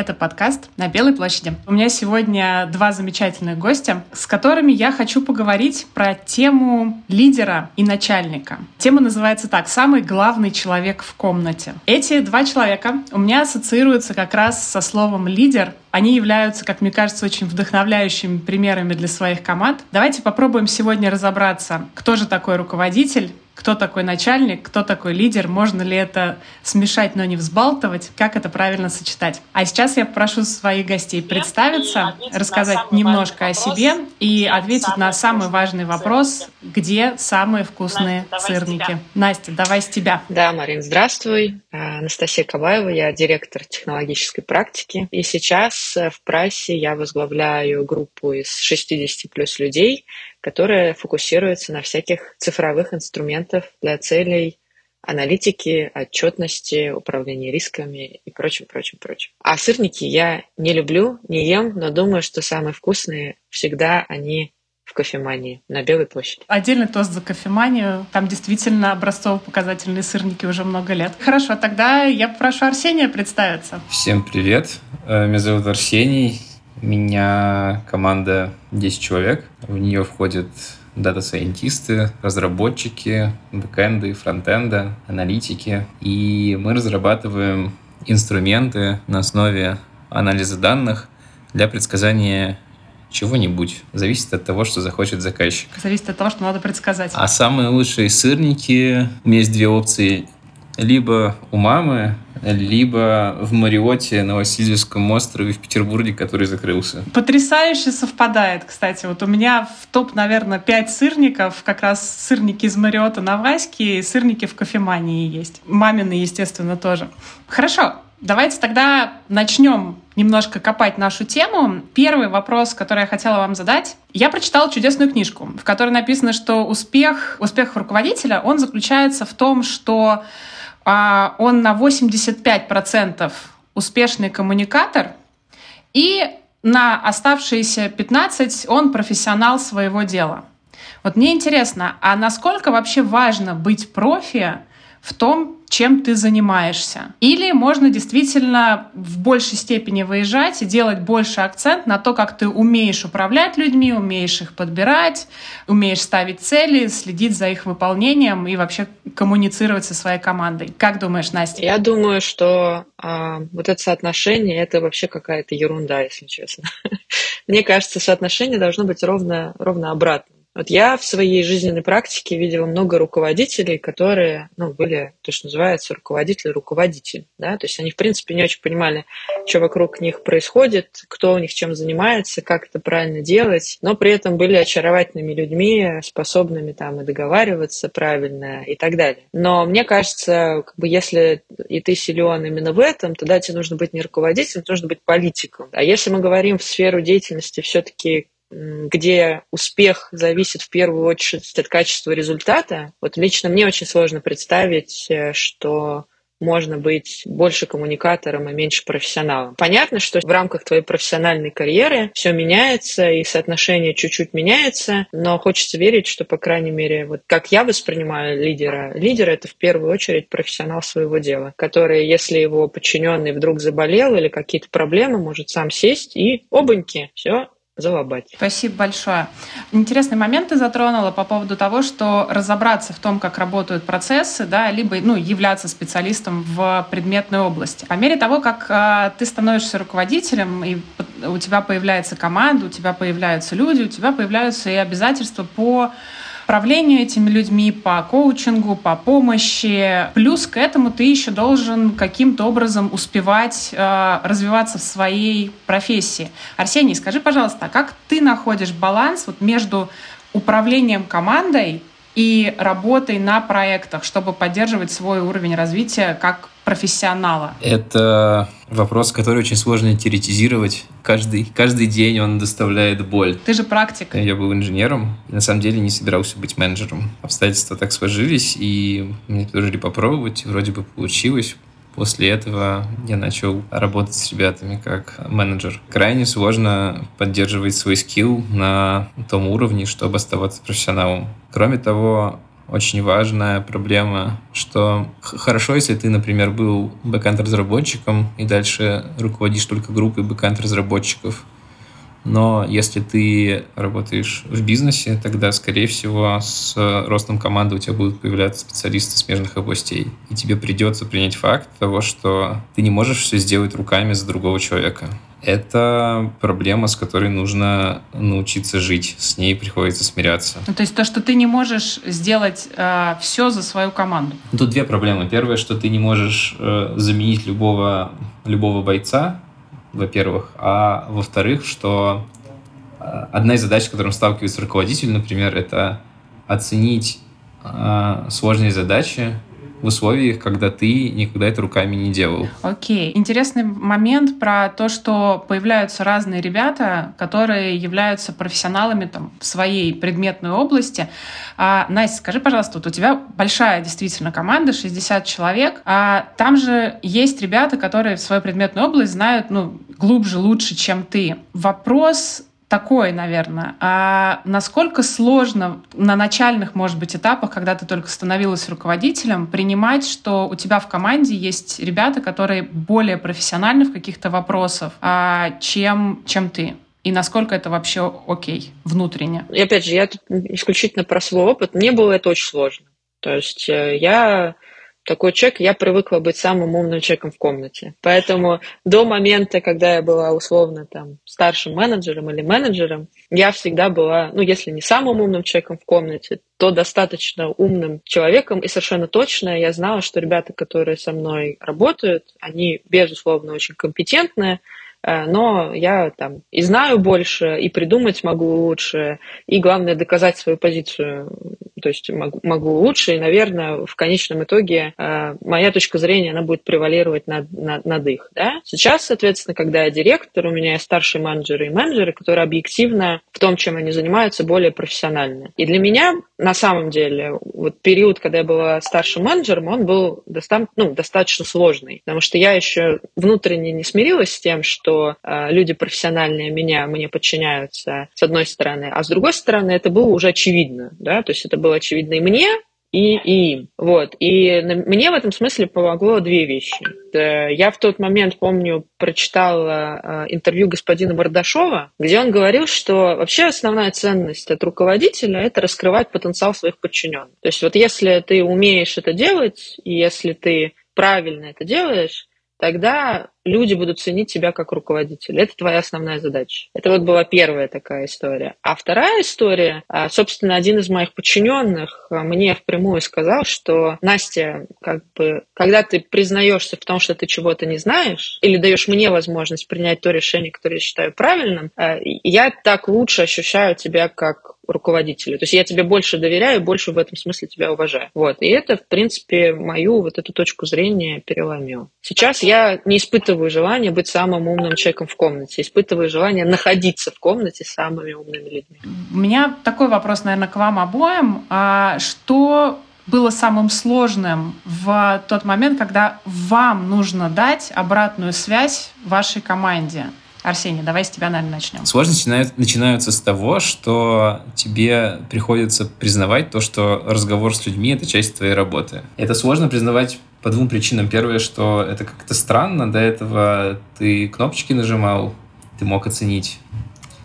Это подкаст «На Белой площади». У меня сегодня два замечательных гостя, с которыми я хочу поговорить про тему лидера и начальника. Тема называется так «Самый главный человек в комнате». Эти два человека у меня ассоциируются как раз со словом «лидер», они являются, как мне кажется, очень вдохновляющими примерами для своих команд. Давайте попробуем сегодня разобраться, кто же такой руководитель, кто такой начальник, кто такой лидер, можно ли это смешать, но не взбалтывать, как это правильно сочетать. А сейчас я прошу своих гостей представиться, рассказать немножко о себе и ответить на самый важный вопрос, где самые вкусные сырники. Настя, давай с тебя. Да, Марин, здравствуй. А, Анастасия Кабаева, я директор технологической практики. И сейчас э, в прайсе я возглавляю группу из 60 плюс людей, которая фокусируется на всяких цифровых инструментах для целей аналитики, отчетности, управления рисками и прочим, прочим, прочим. А сырники я не люблю, не ем, но думаю, что самые вкусные всегда они в кофемании на Белой площади. Отдельный тост за кофеманию. Там действительно образцово-показательные сырники уже много лет. Хорошо, тогда я попрошу Арсения представиться. Всем привет. Э, меня зовут Арсений. Меня команда 10 человек. В нее входят дата-сайентисты, разработчики, бэкэнды, фронтенда, аналитики. И мы разрабатываем инструменты на основе анализа данных для предсказания чего-нибудь. Зависит от того, что захочет заказчик. Зависит от того, что надо предсказать. А самые лучшие сырники, у меня есть две опции либо у мамы, либо в Мариоте на Васильевском острове в Петербурге, который закрылся. Потрясающе совпадает, кстати. Вот у меня в топ, наверное, пять сырников, как раз сырники из Мариота на Ваське и сырники в кофемании есть. Мамины, естественно, тоже. Хорошо, давайте тогда начнем немножко копать нашу тему. Первый вопрос, который я хотела вам задать. Я прочитала чудесную книжку, в которой написано, что успех, успех руководителя, он заключается в том, что он на 85% успешный коммуникатор, и на оставшиеся 15 он профессионал своего дела. Вот мне интересно, а насколько вообще важно быть профи в том, чем ты занимаешься. Или можно действительно в большей степени выезжать и делать больше акцент на то, как ты умеешь управлять людьми, умеешь их подбирать, умеешь ставить цели, следить за их выполнением и вообще коммуницировать со своей командой. Как думаешь, Настя? Я думаю, что а, вот это соотношение это вообще какая-то ерунда, если честно. Мне кажется, соотношение должно быть ровно, ровно обратным. Вот я в своей жизненной практике видела много руководителей, которые, ну, были, то, что называется, руководитель-руководитель, да, то есть они, в принципе, не очень понимали, что вокруг них происходит, кто у них чем занимается, как это правильно делать, но при этом были очаровательными людьми, способными там и договариваться правильно и так далее. Но мне кажется, как бы если и ты силен именно в этом, тогда тебе нужно быть не руководителем, нужно быть политиком. А если мы говорим в сферу деятельности все-таки где успех зависит в первую очередь от качества результата, вот лично мне очень сложно представить, э, что можно быть больше коммуникатором и меньше профессионалом. Понятно, что в рамках твоей профессиональной карьеры все меняется и соотношение чуть-чуть меняется, но хочется верить, что, по крайней мере, вот как я воспринимаю лидера, лидер — это в первую очередь профессионал своего дела, который, если его подчиненный вдруг заболел или какие-то проблемы, может сам сесть и обоньки, все, залобать. Спасибо большое. Интересный момент ты затронула по поводу того, что разобраться в том, как работают процессы, да, либо ну, являться специалистом в предметной области. По мере того, как э, ты становишься руководителем, и у тебя появляется команда, у тебя появляются люди, у тебя появляются и обязательства по управлению этими людьми, по коучингу, по помощи. Плюс к этому ты еще должен каким-то образом успевать э, развиваться в своей профессии. Арсений, скажи, пожалуйста, а как ты находишь баланс вот между управлением командой и работой на проектах, чтобы поддерживать свой уровень развития как профессионала? Это вопрос, который очень сложно теоретизировать. Каждый, каждый день он доставляет боль. Ты же практик. Я был инженером, и на самом деле не собирался быть менеджером. Обстоятельства так сложились, и мне предложили попробовать, вроде бы получилось. После этого я начал работать с ребятами как менеджер. Крайне сложно поддерживать свой скилл на том уровне, чтобы оставаться профессионалом. Кроме того, очень важная проблема, что хорошо, если ты, например, был бэкэнд-разработчиком и дальше руководишь только группой бэкэнд-разработчиков, но если ты работаешь в бизнесе, тогда, скорее всего, с ростом команды у тебя будут появляться специалисты смежных областей. И тебе придется принять факт того, что ты не можешь все сделать руками за другого человека. Это проблема, с которой нужно научиться жить. С ней приходится смиряться. Ну, то есть то, что ты не можешь сделать э, все за свою команду. Тут две проблемы. Первое, что ты не можешь э, заменить любого, любого бойца, во-первых. А во-вторых, что э, одна из задач, с которым сталкивается руководитель, например, это оценить э, сложные задачи в условиях, когда ты никогда это руками не делал. Окей. Okay. Интересный момент про то, что появляются разные ребята, которые являются профессионалами там, в своей предметной области. А, Настя, скажи, пожалуйста, вот у тебя большая действительно команда, 60 человек, а там же есть ребята, которые в свою предметную область знают ну, глубже, лучше, чем ты. Вопрос такое, наверное. А насколько сложно на начальных, может быть, этапах, когда ты только становилась руководителем, принимать, что у тебя в команде есть ребята, которые более профессиональны в каких-то вопросах, а, чем, чем ты? И насколько это вообще окей внутренне? И опять же, я тут исключительно про свой опыт. Мне было это очень сложно. То есть э, я такой человек, я привыкла быть самым умным человеком в комнате. Поэтому до момента, когда я была условно там старшим менеджером или менеджером, я всегда была, ну, если не самым умным человеком в комнате, то достаточно умным человеком, и совершенно точно я знала, что ребята, которые со мной работают, они, безусловно, очень компетентные, но я там и знаю больше, и придумать могу лучше, и главное доказать свою позицию, то есть могу, могу лучше, и, наверное, в конечном итоге э, моя точка зрения, она будет превалировать над, над, над их. Да? Сейчас, соответственно, когда я директор, у меня есть старшие менеджеры и менеджеры, которые объективно в том, чем они занимаются, более профессиональны. И для меня, на самом деле, вот период, когда я была старшим менеджером, он был доста- ну, достаточно сложный, потому что я еще внутренне не смирилась с тем, что что э, люди профессиональные меня, мне подчиняются, с одной стороны, а с другой стороны, это было уже очевидно, да, то есть это было очевидно и мне, и, и им. Вот. И мне в этом смысле помогло две вещи. Я в тот момент, помню, прочитала э, интервью господина Бардашова, где он говорил, что вообще основная ценность от руководителя – это раскрывать потенциал своих подчиненных. То есть вот если ты умеешь это делать, и если ты правильно это делаешь, тогда люди будут ценить тебя как руководителя. Это твоя основная задача. Это вот была первая такая история. А вторая история, а, собственно, один из моих подчиненных а, мне впрямую сказал, что Настя, как бы, когда ты признаешься в том, что ты чего-то не знаешь, или даешь мне возможность принять то решение, которое я считаю правильным, а, я так лучше ощущаю тебя как руководителя. То есть я тебе больше доверяю, больше в этом смысле тебя уважаю. Вот. И это, в принципе, мою вот эту точку зрения переломило. Сейчас я не испытываю желание быть самым умным человеком в комнате, испытываю желание находиться в комнате с самыми умными людьми. У меня такой вопрос, наверное, к вам обоим. А что было самым сложным в тот момент, когда вам нужно дать обратную связь вашей команде? Арсений, давай с тебя, наверное, начнем. Сложности начинаются с того, что тебе приходится признавать то, что разговор с людьми — это часть твоей работы. Это сложно признавать по двум причинам. Первое, что это как-то странно. До этого ты кнопочки нажимал, ты мог оценить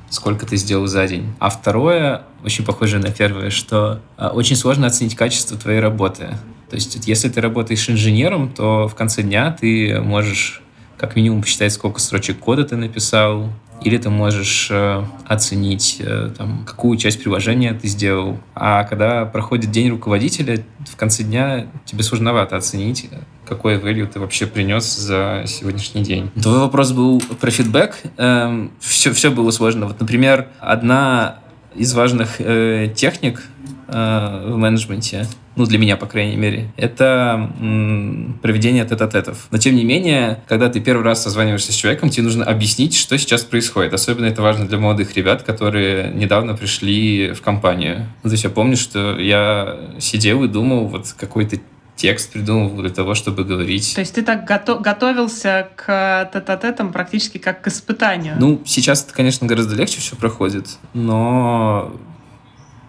сколько ты сделал за день. А второе, очень похоже на первое, что а, очень сложно оценить качество твоей работы. То есть, если ты работаешь инженером, то в конце дня ты можешь как минимум посчитать, сколько строчек кода ты написал, или ты можешь э, оценить, э, там, какую часть приложения ты сделал. А когда проходит день руководителя, в конце дня тебе сложновато оценить, какой value ты вообще принес за сегодняшний день. Твой вопрос был про фидбэк. Эм, все, все было сложно. Вот, например, одна из важных э, техник э, в менеджменте ну, для меня, по крайней мере, это м, проведение тет-а-тетов. Но, тем не менее, когда ты первый раз созваниваешься с человеком, тебе нужно объяснить, что сейчас происходит. Особенно это важно для молодых ребят, которые недавно пришли в компанию. Ну, то есть я помню, что я сидел и думал, вот какой-то текст придумал для того, чтобы говорить. То есть ты так гото- готовился к тет-а-тетам практически как к испытанию? Ну, сейчас это, конечно, гораздо легче все проходит, но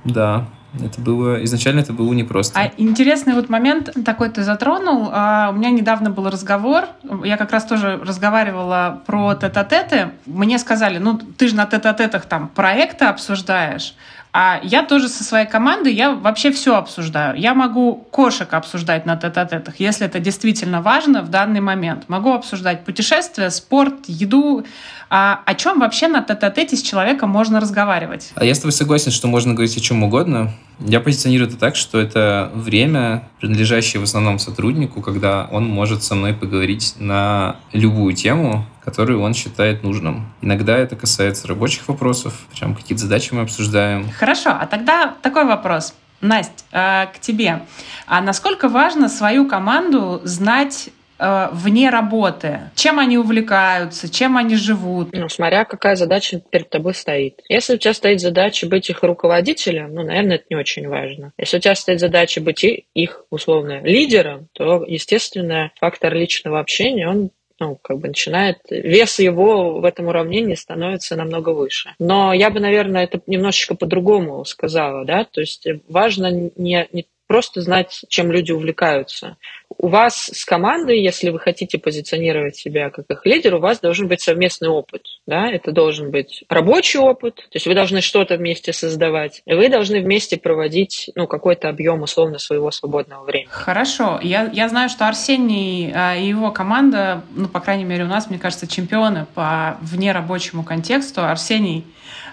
да, Это было изначально это было непросто. А интересный вот момент такой ты затронул. А, у меня недавно был разговор. Я как раз тоже разговаривала про тет-а-теты. Мне сказали, ну ты же на тет-а-тетах там проекты обсуждаешь. А я тоже со своей командой, я вообще все обсуждаю. Я могу кошек обсуждать на тет-а-тетах, если это действительно важно в данный момент. Могу обсуждать путешествия, спорт, еду. А о чем вообще на тет-а-тете с человеком можно разговаривать? А я с тобой согласен, что можно говорить о чем угодно. Я позиционирую это так, что это время, принадлежащее в основном сотруднику, когда он может со мной поговорить на любую тему, которую он считает нужным. Иногда это касается рабочих вопросов, прям какие-то задачи мы обсуждаем. Хорошо, а тогда такой вопрос. Настя, э, к тебе. А насколько важно свою команду знать э, вне работы? Чем они увлекаются, чем они живут? Ну, смотря какая задача перед тобой стоит. Если у тебя стоит задача быть их руководителем, ну, наверное, это не очень важно. Если у тебя стоит задача быть их, условно, лидером, то, естественно, фактор личного общения, он ну, как бы начинает, вес его в этом уравнении становится намного выше. Но я бы, наверное, это немножечко по-другому сказала, да, то есть важно не, не просто знать, чем люди увлекаются. У вас с командой, если вы хотите позиционировать себя как их лидер, у вас должен быть совместный опыт. Да? Это должен быть рабочий опыт, то есть вы должны что-то вместе создавать, и вы должны вместе проводить ну, какой-то объем условно своего свободного времени. Хорошо. Я, я знаю, что Арсений а, и его команда, ну, по крайней мере, у нас, мне кажется, чемпионы по внерабочему контексту. Арсений,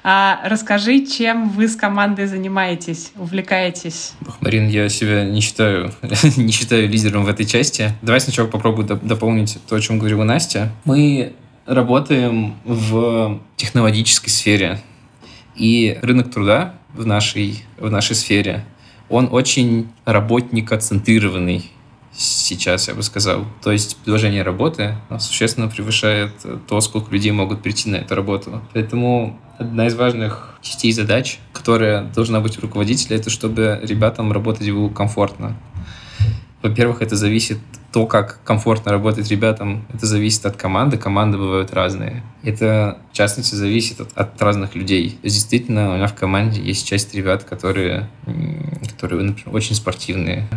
а расскажи, чем вы с командой занимаетесь, увлекаетесь? Марин, я себя не считаю, не считаю лидером в этой части. Давай сначала попробую дополнить то, о чем говорила Настя. Мы работаем в технологической сфере, и рынок труда в нашей, в нашей сфере, он очень работникоцентрированный сейчас, я бы сказал. То есть предложение работы существенно превышает то, сколько людей могут прийти на эту работу. Поэтому одна из важных частей задач, которая должна быть у руководителя, это чтобы ребятам работать было комфортно. Во-первых, это зависит то, как комфортно работать ребятам, это зависит от команды. Команды бывают разные. Это, в частности, зависит от, от разных людей. Действительно, у меня в команде есть часть ребят, которые, которые например, очень спортивные.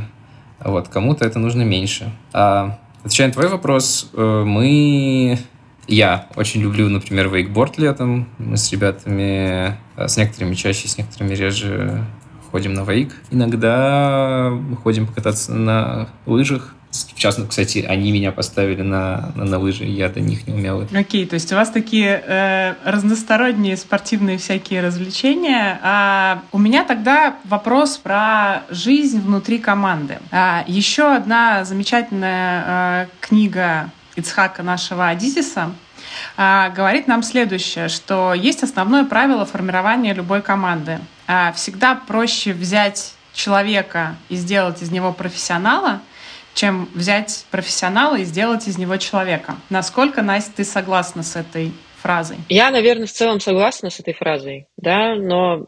Вот кому-то это нужно меньше. А, отвечая на твой вопрос, э, мы... Я очень люблю, например, вейкборд летом. Мы с ребятами, э, с некоторыми чаще, с некоторыми реже ходим на вейк. Иногда ходим покататься на лыжах. В частности, кстати, они меня поставили на, на, на лыжи, я до них не умел. Окей, okay, то есть у вас такие э, разносторонние спортивные всякие развлечения. А у меня тогда вопрос про жизнь внутри команды. А, еще одна замечательная э, книга Ицхака нашего Адизиса а, говорит нам следующее, что есть основное правило формирования любой команды. А, всегда проще взять человека и сделать из него профессионала, чем взять профессионала и сделать из него человека. Насколько, Настя, ты согласна с этой фразой? Я, наверное, в целом согласна с этой фразой, да, но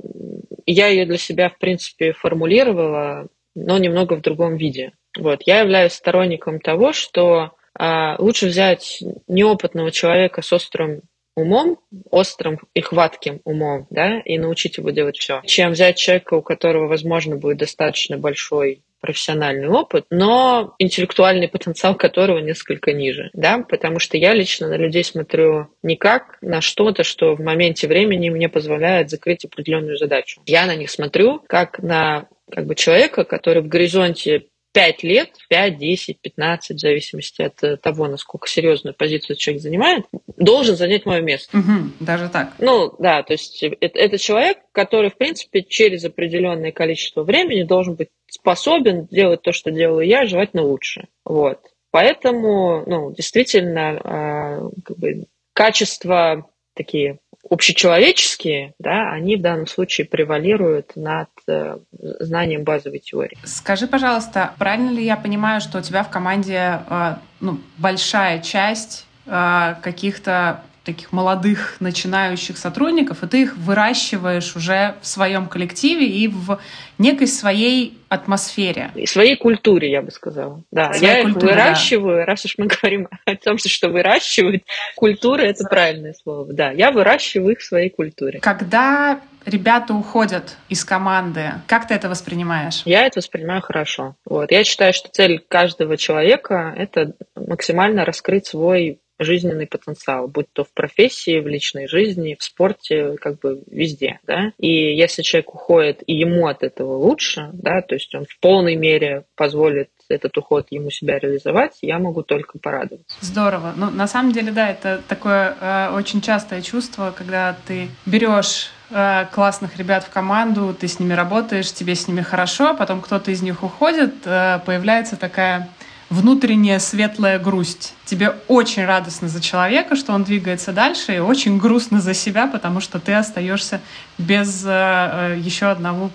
я ее для себя, в принципе, формулировала, но немного в другом виде. Вот. Я являюсь сторонником того, что а, лучше взять неопытного человека с острым умом, острым и хватким умом, да, и научить его делать все, чем взять человека, у которого, возможно, будет достаточно большой профессиональный опыт, но интеллектуальный потенциал которого несколько ниже, да, потому что я лично на людей смотрю не как на что-то, что в моменте времени мне позволяет закрыть определенную задачу. Я на них смотрю как на как бы человека, который в горизонте 5 лет, 5, 10, 15, в зависимости от того, насколько серьезную позицию человек занимает, должен занять мое место. Угу, даже так. Ну, да, то есть это, это человек, который, в принципе, через определенное количество времени должен быть способен делать то, что делаю я, желательно лучше. Вот. Поэтому, ну, действительно, э, как бы, качества такие общечеловеческие, да, они в данном случае превалируют над э, знанием базовой теории. Скажи, пожалуйста, правильно ли я понимаю, что у тебя в команде э, ну, большая часть каких-то таких молодых начинающих сотрудников, и ты их выращиваешь уже в своем коллективе и в некой своей атмосфере. И своей культуре, я бы сказала. Да, своей я культуре, их выращиваю, да. раз уж мы говорим о том, что выращивают, культура — это правильное слово. Да, я выращиваю их в своей культуре. Когда ребята уходят из команды. Как ты это воспринимаешь? Я это воспринимаю хорошо. Вот. Я считаю, что цель каждого человека — это максимально раскрыть свой жизненный потенциал, будь то в профессии, в личной жизни, в спорте, как бы везде, да. И если человек уходит, и ему от этого лучше, да, то есть он в полной мере позволит этот уход ему себя реализовать, я могу только порадоваться. Здорово. Ну, на самом деле, да, это такое э, очень частое чувство, когда ты берешь э, классных ребят в команду, ты с ними работаешь, тебе с ними хорошо, а потом кто-то из них уходит, э, появляется такая внутренняя светлая грусть. Тебе очень радостно за человека, что он двигается дальше, и очень грустно за себя, потому что ты остаешься без э, э еще одного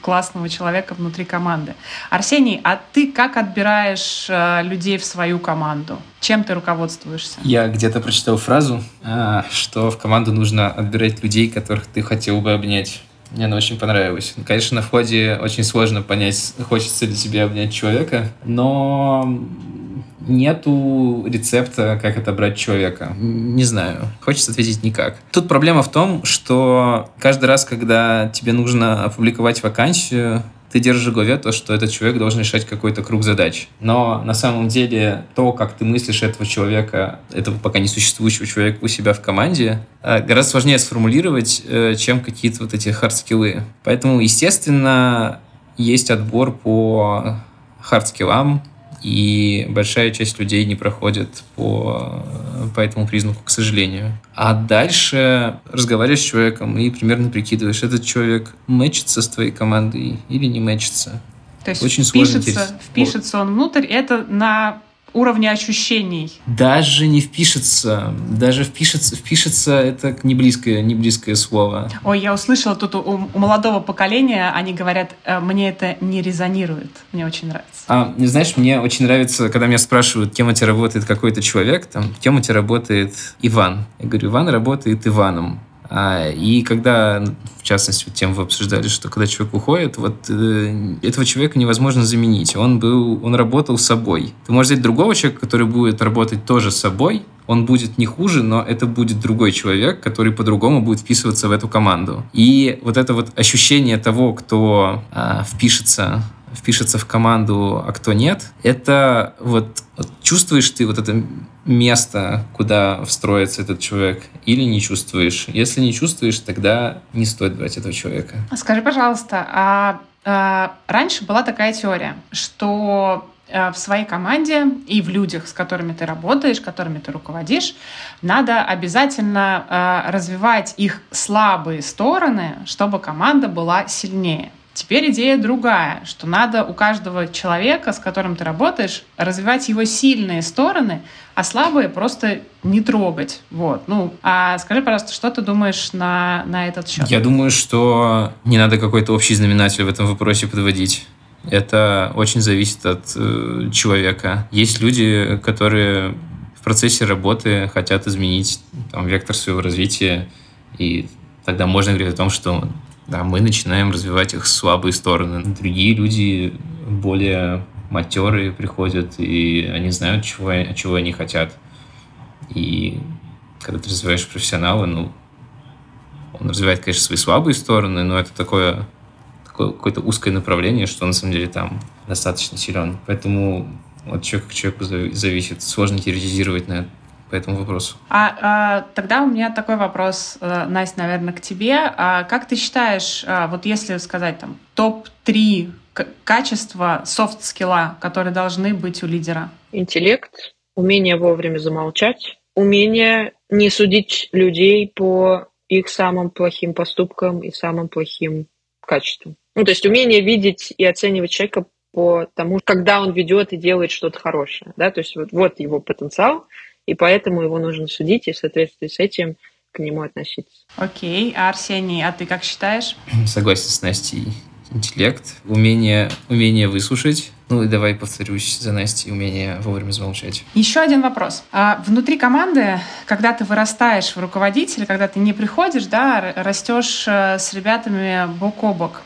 классного человека внутри команды. Арсений, а ты как отбираешь э, людей в свою команду? Чем ты руководствуешься? Я где-то прочитал фразу, э, что в команду нужно отбирать людей, которых ты хотел бы обнять. Мне она очень понравилась. Конечно, на входе очень сложно понять, хочется ли тебе обнять человека, но нету рецепта, как отобрать человека. Не знаю. Хочется ответить никак. Тут проблема в том, что каждый раз, когда тебе нужно опубликовать вакансию, ты держишь в голове то, что этот человек должен решать какой-то круг задач. Но на самом деле то, как ты мыслишь этого человека, этого пока не существующего человека у себя в команде, э, гораздо сложнее сформулировать, э, чем какие-то вот эти хардскиллы. Поэтому, естественно, есть отбор по хардскиллам, и большая часть людей не проходит по, по этому признаку, к сожалению. А дальше разговариваешь с человеком и примерно прикидываешь, этот человек мэчится с твоей командой или не мэчится. То есть Очень впишется, впишется он внутрь, это на уровня ощущений. Даже не впишется. Даже впишется, впишется это не близкое, не близкое слово. Ой, я услышала тут у, у молодого поколения, они говорят, «Э, мне это не резонирует. Мне очень нравится. А, не знаешь, мне очень нравится, когда меня спрашивают, кем у тебя работает какой-то человек, там, кем у тебя работает Иван. Я говорю, Иван работает Иваном. А, и когда, в частности, тем вы обсуждали, что когда человек уходит, вот э, этого человека невозможно заменить. Он был, он работал собой. Ты можешь взять другого человека, который будет работать тоже собой, он будет не хуже, но это будет другой человек, который по-другому будет вписываться в эту команду. И вот это вот ощущение того, кто а, впишется впишется в команду, а кто нет, это вот, вот чувствуешь ты вот это место, куда встроится этот человек, или не чувствуешь. Если не чувствуешь, тогда не стоит брать этого человека. Скажи, пожалуйста, а, а раньше была такая теория, что а, в своей команде и в людях, с которыми ты работаешь, которыми ты руководишь, надо обязательно э, развивать их слабые стороны, чтобы команда была сильнее. Теперь идея другая, что надо у каждого человека, с которым ты работаешь, развивать его сильные стороны, а слабые просто не трогать. Вот. Ну, а скажи, пожалуйста, что ты думаешь на, на этот счет? Я думаю, что не надо какой-то общий знаменатель в этом вопросе подводить. Это очень зависит от э, человека. Есть люди, которые в процессе работы хотят изменить там, вектор своего развития, и тогда можно говорить о том, что да, мы начинаем развивать их слабые стороны. Другие люди более матерые приходят, и они знают, чего, чего они хотят. И когда ты развиваешь профессионала, ну, он развивает, конечно, свои слабые стороны, но это такое, такое какое-то узкое направление, что на самом деле там достаточно силен. Поэтому от человека к человеку зависит. Сложно теоретизировать на по этому вопросу. А, а тогда у меня такой вопрос, э, Настя, наверное, к тебе. А как ты считаешь, а, вот если сказать там топ-3 качества софт-скилла, которые должны быть у лидера? Интеллект, умение вовремя замолчать, умение не судить людей по их самым плохим поступкам и самым плохим качествам. Ну, то есть умение видеть и оценивать человека по тому, когда он ведет и делает что-то хорошее. Да? То есть вот, вот его потенциал, и поэтому его нужно судить и в соответствии с этим к нему относиться. Окей, а Арсений, а ты как считаешь? Согласен с Настей. Интеллект, умение, умение выслушать. Ну и давай повторюсь за Настей, умение вовремя замолчать. Еще один вопрос. А внутри команды, когда ты вырастаешь в руководителя, когда ты не приходишь, да, растешь э, с ребятами бок о бок,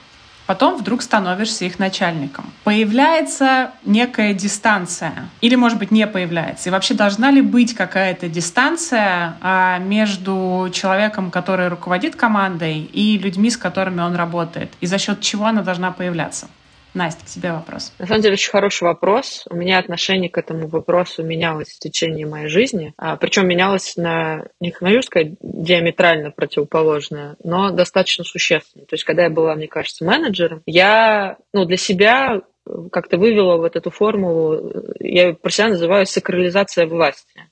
потом вдруг становишься их начальником. Появляется некая дистанция, или, может быть, не появляется. И вообще должна ли быть какая-то дистанция а, между человеком, который руководит командой, и людьми, с которыми он работает? И за счет чего она должна появляться? Настя, к тебе вопрос. На самом деле очень хороший вопрос. У меня отношение к этому вопросу менялось в течение моей жизни. А, причем менялось на, не хочу сказать, диаметрально противоположное, но достаточно существенно. То есть, когда я была, мне кажется, менеджером, я ну, для себя как-то вывела вот эту формулу, я про себя называю сакрализация власти.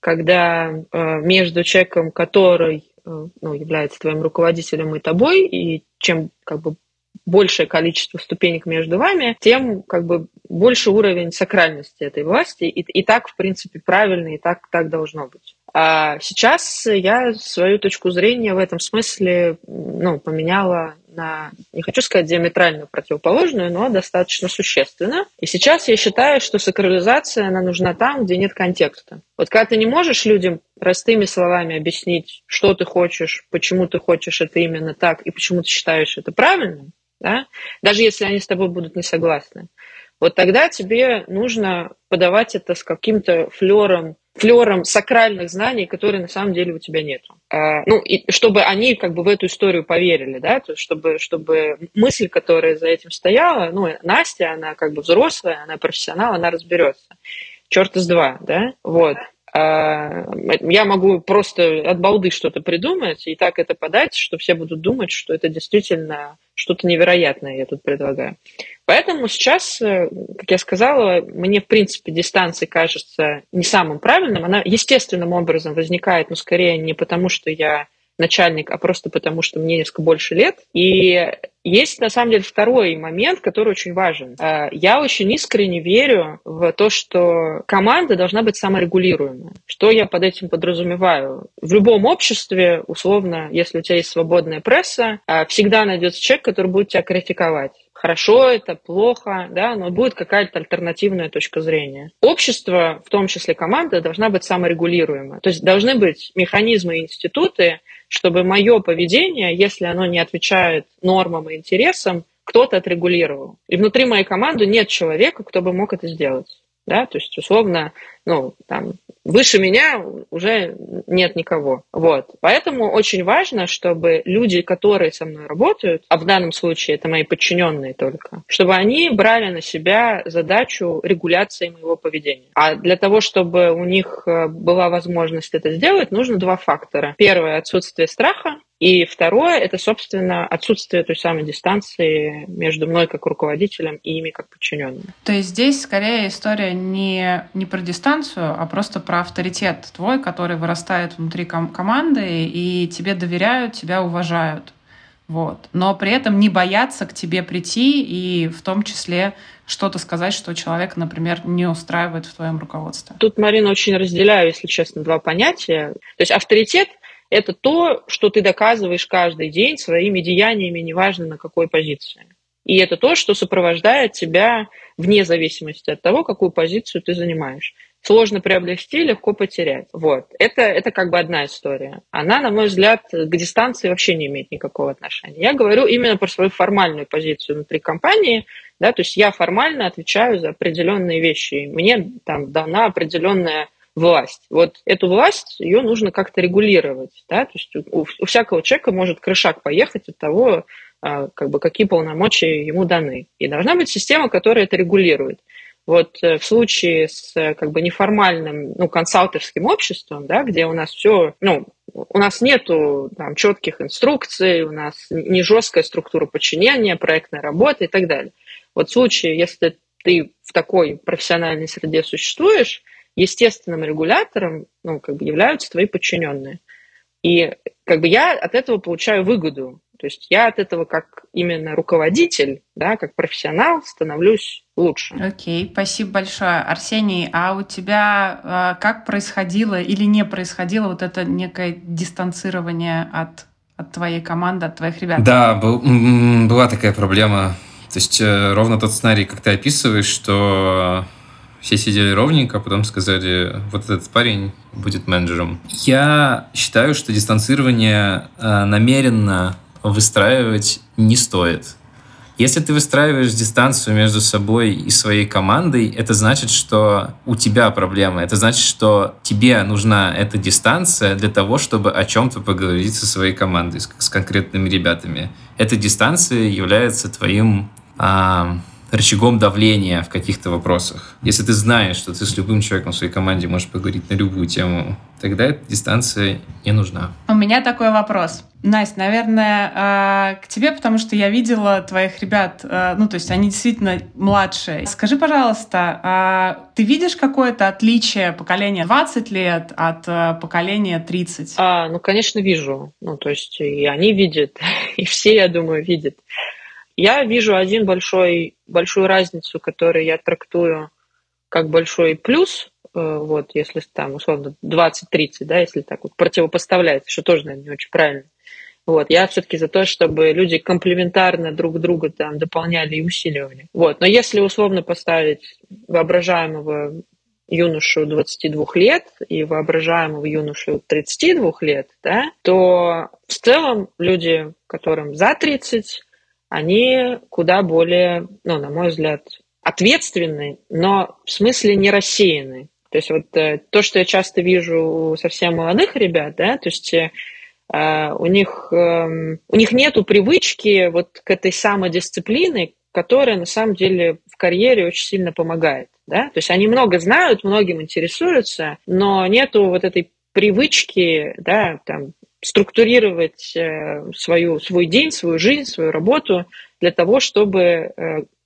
Когда э, между человеком, который э, ну, является твоим руководителем и тобой, и чем как бы большее количество ступенек между вами, тем как бы больше уровень сакральности этой власти. И, и так, в принципе, правильно, и так, так должно быть. А сейчас я свою точку зрения в этом смысле ну, поменяла на, не хочу сказать диаметрально противоположную, но достаточно существенно. И сейчас я считаю, что сакрализация, она нужна там, где нет контекста. Вот когда ты не можешь людям простыми словами объяснить, что ты хочешь, почему ты хочешь это именно так, и почему ты считаешь это правильным, да? даже если они с тобой будут не согласны, вот тогда тебе нужно подавать это с каким-то флером, флером сакральных знаний, которые на самом деле у тебя нет. А, ну, и чтобы они как бы в эту историю поверили, да, то есть чтобы, чтобы мысль, которая за этим стояла, ну, Настя, она как бы взрослая, она профессионал, она разберется. Черт из два, да, вот. А, я могу просто от балды что-то придумать и так это подать, что все будут думать, что это действительно что-то невероятное я тут предлагаю. Поэтому сейчас, э, как я сказала, мне, в принципе, дистанция кажется не самым правильным. Она естественным образом возникает, но скорее не потому, что я начальник, а просто потому, что мне несколько больше лет. И есть, на самом деле, второй момент, который очень важен. Э, я очень искренне верю в то, что команда должна быть саморегулируемая. Что я под этим подразумеваю? В любом обществе, условно, если у тебя есть свободная пресса, э, всегда найдется человек, который будет тебя критиковать хорошо это, плохо, да, но будет какая-то альтернативная точка зрения. Общество, в том числе команда, должна быть саморегулируемая. То есть должны быть механизмы и институты, чтобы мое поведение, если оно не отвечает нормам и интересам, кто-то отрегулировал. И внутри моей команды нет человека, кто бы мог это сделать. Да? То есть, условно, ну, там, выше меня уже нет никого. Вот. Поэтому очень важно, чтобы люди, которые со мной работают, а в данном случае это мои подчиненные только, чтобы они брали на себя задачу регуляции моего поведения. А для того, чтобы у них э, была возможность это сделать, нужно два фактора. Первое – отсутствие страха, и второе – это, собственно, отсутствие той самой дистанции между мной как руководителем и ими как подчиненным. То есть здесь скорее история не, не про дистанцию, а просто про авторитет твой, который вырастает внутри ком- команды, и тебе доверяют, тебя уважают. Вот. Но при этом не бояться к тебе прийти и в том числе что-то сказать, что человек, например, не устраивает в твоем руководстве. Тут, Марина, очень разделяю, если честно, два понятия. То есть авторитет – это то, что ты доказываешь каждый день своими деяниями, неважно на какой позиции. И это то, что сопровождает тебя вне зависимости от того, какую позицию ты занимаешь. Сложно приобрести, легко потерять. Вот. Это, это как бы одна история. Она, на мой взгляд, к дистанции вообще не имеет никакого отношения. Я говорю именно про свою формальную позицию внутри компании. Да, то есть я формально отвечаю за определенные вещи. Мне там дана определенная власть. Вот эту власть, ее нужно как-то регулировать. Да? То есть у, у всякого человека может крышак поехать от того, а, как бы, какие полномочия ему даны. И должна быть система, которая это регулирует. Вот э, в случае с э, как бы неформальным, ну, консалтерским обществом, да, где у нас все, ну, у нас нету там, четких инструкций, у нас не жесткая структура подчинения, проектной работы и так далее. Вот в случае, если ты в такой профессиональной среде существуешь, естественным регулятором ну, как бы являются твои подчиненные. И как бы я от этого получаю выгоду. То есть я от этого как именно руководитель, да, как профессионал становлюсь лучше. Окей, okay, спасибо большое. Арсений, а у тебя э, как происходило или не происходило вот это некое дистанцирование от, от твоей команды, от твоих ребят? Да, был, была такая проблема То есть э, ровно тот сценарий, как ты описываешь, что все сидели ровненько, а потом сказали, вот этот парень будет менеджером. Я считаю, что дистанцирование э, намеренно выстраивать не стоит. Если ты выстраиваешь дистанцию между собой и своей командой, это значит, что у тебя проблемы. Это значит, что тебе нужна эта дистанция для того, чтобы о чем-то поговорить со своей командой, с, конкретными ребятами. Эта дистанция является твоим а, рычагом давления в каких-то вопросах. Если ты знаешь, что ты с любым человеком в своей команде можешь поговорить на любую тему, тогда эта дистанция не нужна. У меня такой вопрос. Настя, наверное, а, к тебе, потому что я видела твоих ребят, а, ну, то есть они действительно младшие. Скажи, пожалуйста, а ты видишь какое-то отличие поколения 20 лет от поколения 30? А, ну, конечно, вижу. Ну, то есть и они видят, и все, я думаю, видят. Я вижу один большой, большую разницу, которую я трактую как большой плюс, э, вот, если там, условно, 20-30, да, если так вот противопоставлять, что тоже, наверное, не очень правильно. Вот, я все-таки за то, чтобы люди комплементарно друг друга там дополняли и усиливали. Вот, но если условно поставить воображаемого юношу 22 лет и воображаемого юношу 32 лет, да, то в целом люди, которым за 30, они куда более, ну, на мой взгляд, ответственны, но в смысле не рассеяны. То есть вот э, то, что я часто вижу у совсем молодых ребят, да, то есть э, у них, э, у них нету привычки вот к этой самодисциплины, которая на самом деле в карьере очень сильно помогает. Да? То есть они много знают, многим интересуются, но нету вот этой привычки да, там, структурировать э, свою, свой день, свою жизнь, свою работу для того, чтобы э,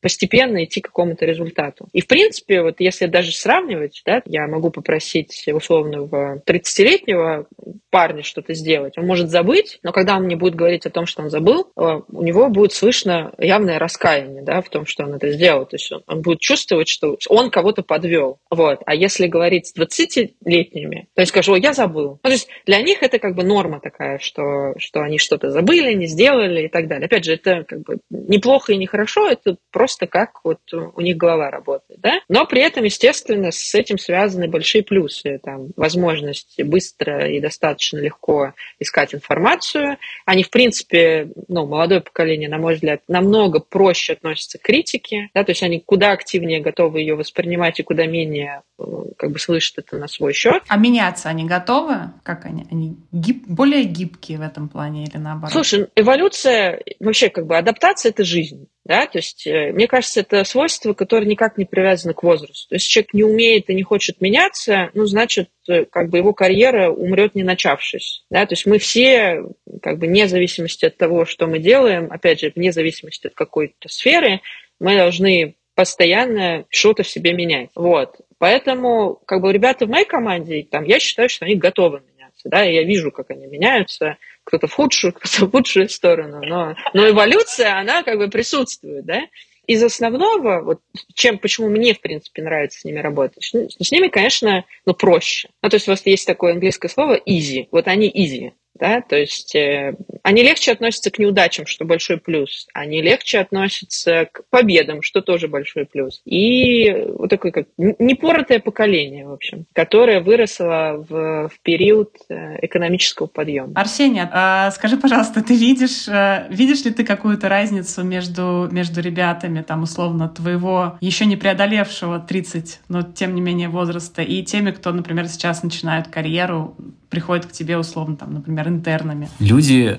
постепенно идти к какому-то результату. И, в принципе, вот если даже сравнивать, да, я могу попросить условного 30-летнего парня что-то сделать. Он может забыть, но когда он мне будет говорить о том, что он забыл, э, у него будет слышно явное раскаяние да, в том, что он это сделал. То есть он, он будет чувствовать, что он кого-то подвел. Вот. А если говорить с 20-летними, то есть скажу, я забыл. Ну, то есть для них это как бы норма такая, что, что они что-то забыли, не сделали и так далее. Опять же, это как бы неплохо и нехорошо, это просто просто как вот у них голова работает, да? Но при этом, естественно, с этим связаны большие плюсы, там, возможность быстро и достаточно легко искать информацию. Они, в принципе, ну, молодое поколение, на мой взгляд, намного проще относятся к критике, да, то есть они куда активнее готовы ее воспринимать и куда менее э, как бы слышат это на свой счет. А меняться они готовы? Как они? Они гиб... более гибкие в этом плане или наоборот? Слушай, эволюция, вообще как бы адаптация – это жизнь. Да? То есть, э, мне кажется, это свойство, которое никак не привязано к возрасту. То есть человек не умеет и не хочет меняться, ну, значит, э, как бы его карьера умрет не начавшись. Да? То есть мы все, как бы вне зависимости от того, что мы делаем, опять же, вне зависимости от какой-то сферы, мы должны постоянно что-то в себе менять. Вот. Поэтому, как бы, ребята в моей команде, там, я считаю, что они готовы меняться. Да? Я вижу, как они меняются кто-то в худшую, кто-то в лучшую сторону, но, но эволюция, она как бы присутствует, да. Из основного, вот чем, почему мне, в принципе, нравится с ними работать, с ними, конечно, ну, проще. Ну, то есть у вас есть такое английское слово easy, вот они easy, да, то есть э, они легче относятся к неудачам, что большой плюс, они легче относятся к победам, что тоже большой плюс. И вот такое как непоротое поколение, в общем, которое выросло в, в период э, экономического подъема. Арсений, а скажи, пожалуйста, ты видишь, э, видишь ли ты какую-то разницу между, между ребятами, там, условно, твоего еще не преодолевшего 30, но тем не менее возраста, и теми, кто, например, сейчас начинают карьеру, приходят к тебе, условно, там, например, интернами? Люди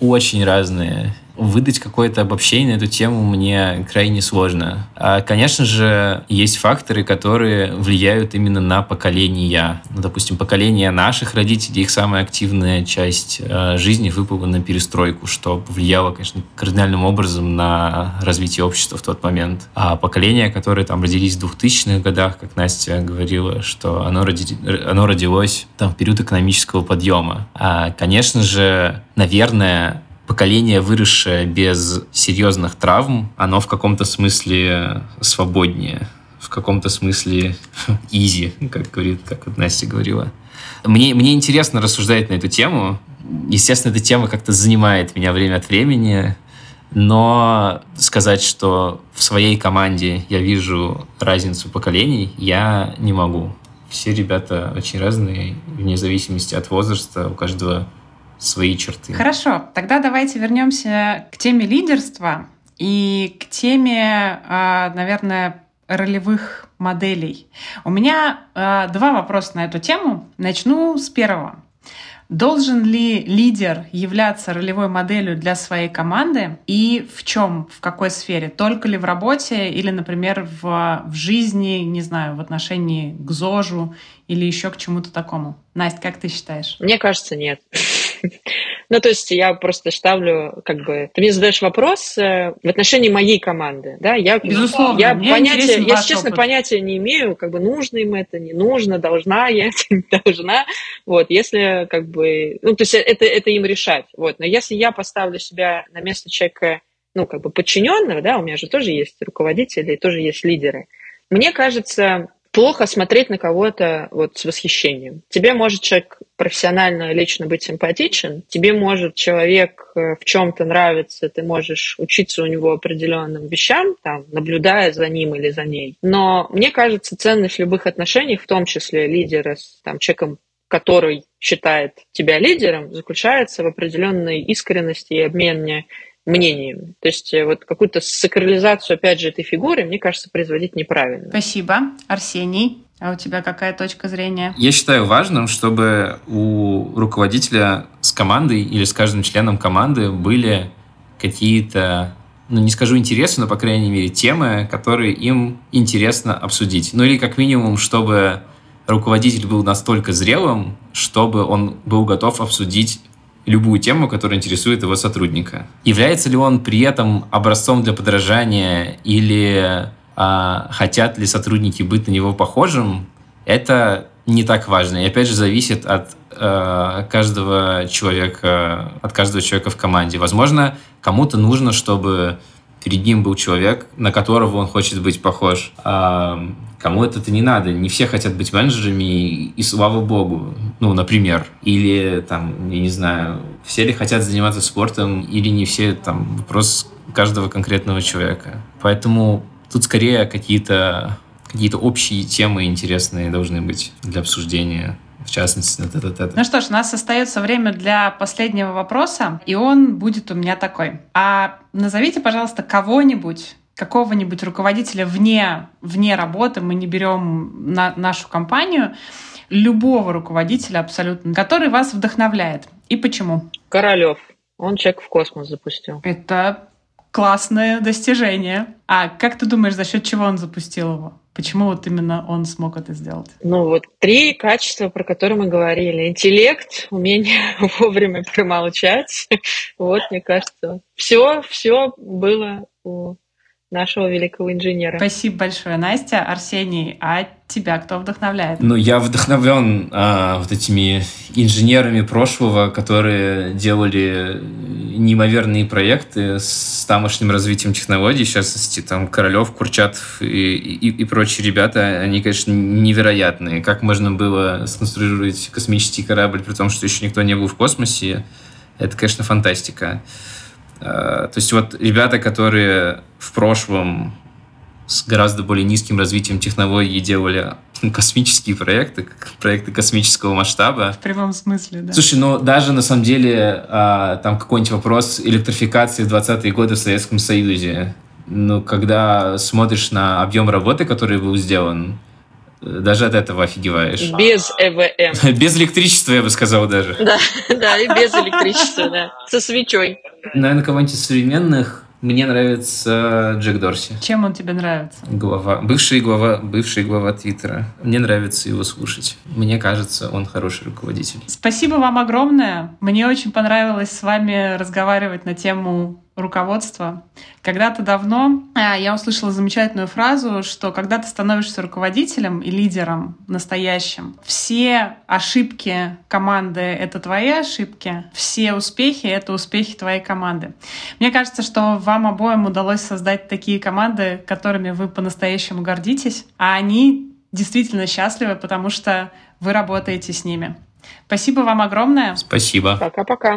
очень разные выдать какое-то обобщение на эту тему мне крайне сложно. А, конечно же, есть факторы, которые влияют именно на поколения. Ну, допустим, поколение наших родителей, их самая активная часть э, жизни выпала на перестройку, что повлияло, конечно, кардинальным образом на развитие общества в тот момент. А поколение, которое там родились в 2000-х годах, как Настя говорила, что оно, роди... оно родилось там в период экономического подъема. А, конечно же, наверное, поколение, выросшее без серьезных травм, оно в каком-то смысле свободнее, в каком-то смысле изи, как говорит, как вот Настя говорила. Мне, мне интересно рассуждать на эту тему. Естественно, эта тема как-то занимает меня время от времени. Но сказать, что в своей команде я вижу разницу поколений, я не могу. Все ребята очень разные, вне зависимости от возраста, у каждого свои черты. Хорошо, тогда давайте вернемся к теме лидерства и к теме, а, наверное, ролевых моделей. У меня а, два вопроса на эту тему. Начну с первого. Должен ли лидер являться ролевой моделью для своей команды и в чем, в какой сфере? Только ли в работе или, например, в, в жизни, не знаю, в отношении к ЗОЖу или еще к чему-то такому? Настя, как ты считаешь? Мне кажется, нет. Ну, то есть я просто ставлю, как бы, ты мне задаешь вопрос э, в отношении моей команды, да, я, Безусловно, я понятия, я, честно, опыт. понятия не имею, как бы, нужно им это, не нужно, должна я это, не должна, вот, если, как бы, ну, то есть это, это им решать, вот, но если я поставлю себя на место человека, ну, как бы, подчиненного, да, у меня же тоже есть руководители, тоже есть лидеры, мне кажется, плохо смотреть на кого-то вот с восхищением. Тебе может человек профессионально, лично быть симпатичен, тебе может человек э, в чем-то нравиться, ты можешь учиться у него определенным вещам, там, наблюдая за ним или за ней. Но мне кажется, ценность любых отношениях, в том числе лидера с там, человеком, который считает тебя лидером, заключается в определенной искренности и обмене мнениями. То есть э, вот какую-то сакрализацию, опять же, этой фигуры, мне кажется, производить неправильно. Спасибо. Арсений, а у тебя какая точка зрения? Я считаю важным, чтобы у руководителя с командой или с каждым членом команды были какие-то ну, не скажу интересы, но, по крайней мере, темы, которые им интересно обсудить. Ну, или как минимум, чтобы руководитель был настолько зрелым, чтобы он был готов обсудить любую тему, которая интересует его сотрудника. Является ли он при этом образцом для подражания или а, хотят ли сотрудники быть на него похожим, это не так важно. И опять же зависит от э, каждого человека, от каждого человека в команде. Возможно, кому-то нужно, чтобы перед ним был человек, на которого он хочет быть похож. А кому это не надо. Не все хотят быть менеджерами, и, и слава богу. Ну, например. Или, там, я не знаю, все ли хотят заниматься спортом, или не все. Там, вопрос каждого конкретного человека. Поэтому тут скорее какие-то какие-то общие темы интересные должны быть для обсуждения в частности, на тет Ну что ж, у нас остается время для последнего вопроса, и он будет у меня такой. А назовите, пожалуйста, кого-нибудь, какого-нибудь руководителя вне, вне работы, мы не берем на нашу компанию, любого руководителя абсолютно, который вас вдохновляет. И почему? Королев. Он человек в космос запустил. Это классное достижение. А как ты думаешь, за счет чего он запустил его? Почему вот именно он смог это сделать? Ну вот три качества, про которые мы говорили. Интеллект, умение вовремя промолчать. Вот, мне кажется, все, все было у нашего великого инженера. Спасибо большое, Настя. Арсений, а тебя кто вдохновляет? Ну, я вдохновлен а, вот этими инженерами прошлого, которые делали неимоверные проекты с тамошним развитием технологий. В частности, там Королев, Курчатов и, и, и прочие ребята, они, конечно, невероятные. Как можно было сконструировать космический корабль, при том, что еще никто не был в космосе, это, конечно, фантастика. Э, то есть вот ребята, которые в прошлом с гораздо более низким развитием технологий делали космические проекты, проекты космического масштаба. В прямом смысле, да. Слушай, ну даже на самом деле а, там какой-нибудь вопрос электрификации в 20-е годы в Советском Союзе. Ну, когда смотришь на объем работы, который был сделан, даже от этого офигеваешь. Без ЭВМ. Без электричества, я бы сказал даже. Да, да, и без электричества, да. Со свечой. Наверное, кого-нибудь из современных мне нравится Джек Дорси. Чем он тебе нравится? Глава, бывший глава, бывший глава Твиттера. Мне нравится его слушать. Мне кажется, он хороший руководитель. Спасибо вам огромное. Мне очень понравилось с вами разговаривать на тему руководства. Когда-то давно а, я услышала замечательную фразу, что когда ты становишься руководителем и лидером настоящим, все ошибки команды — это твои ошибки, все успехи — это успехи твоей команды. Мне кажется, что вам обоим удалось создать такие команды, которыми вы по-настоящему гордитесь, а они действительно счастливы, потому что вы работаете с ними. Спасибо вам огромное. Спасибо. Пока-пока.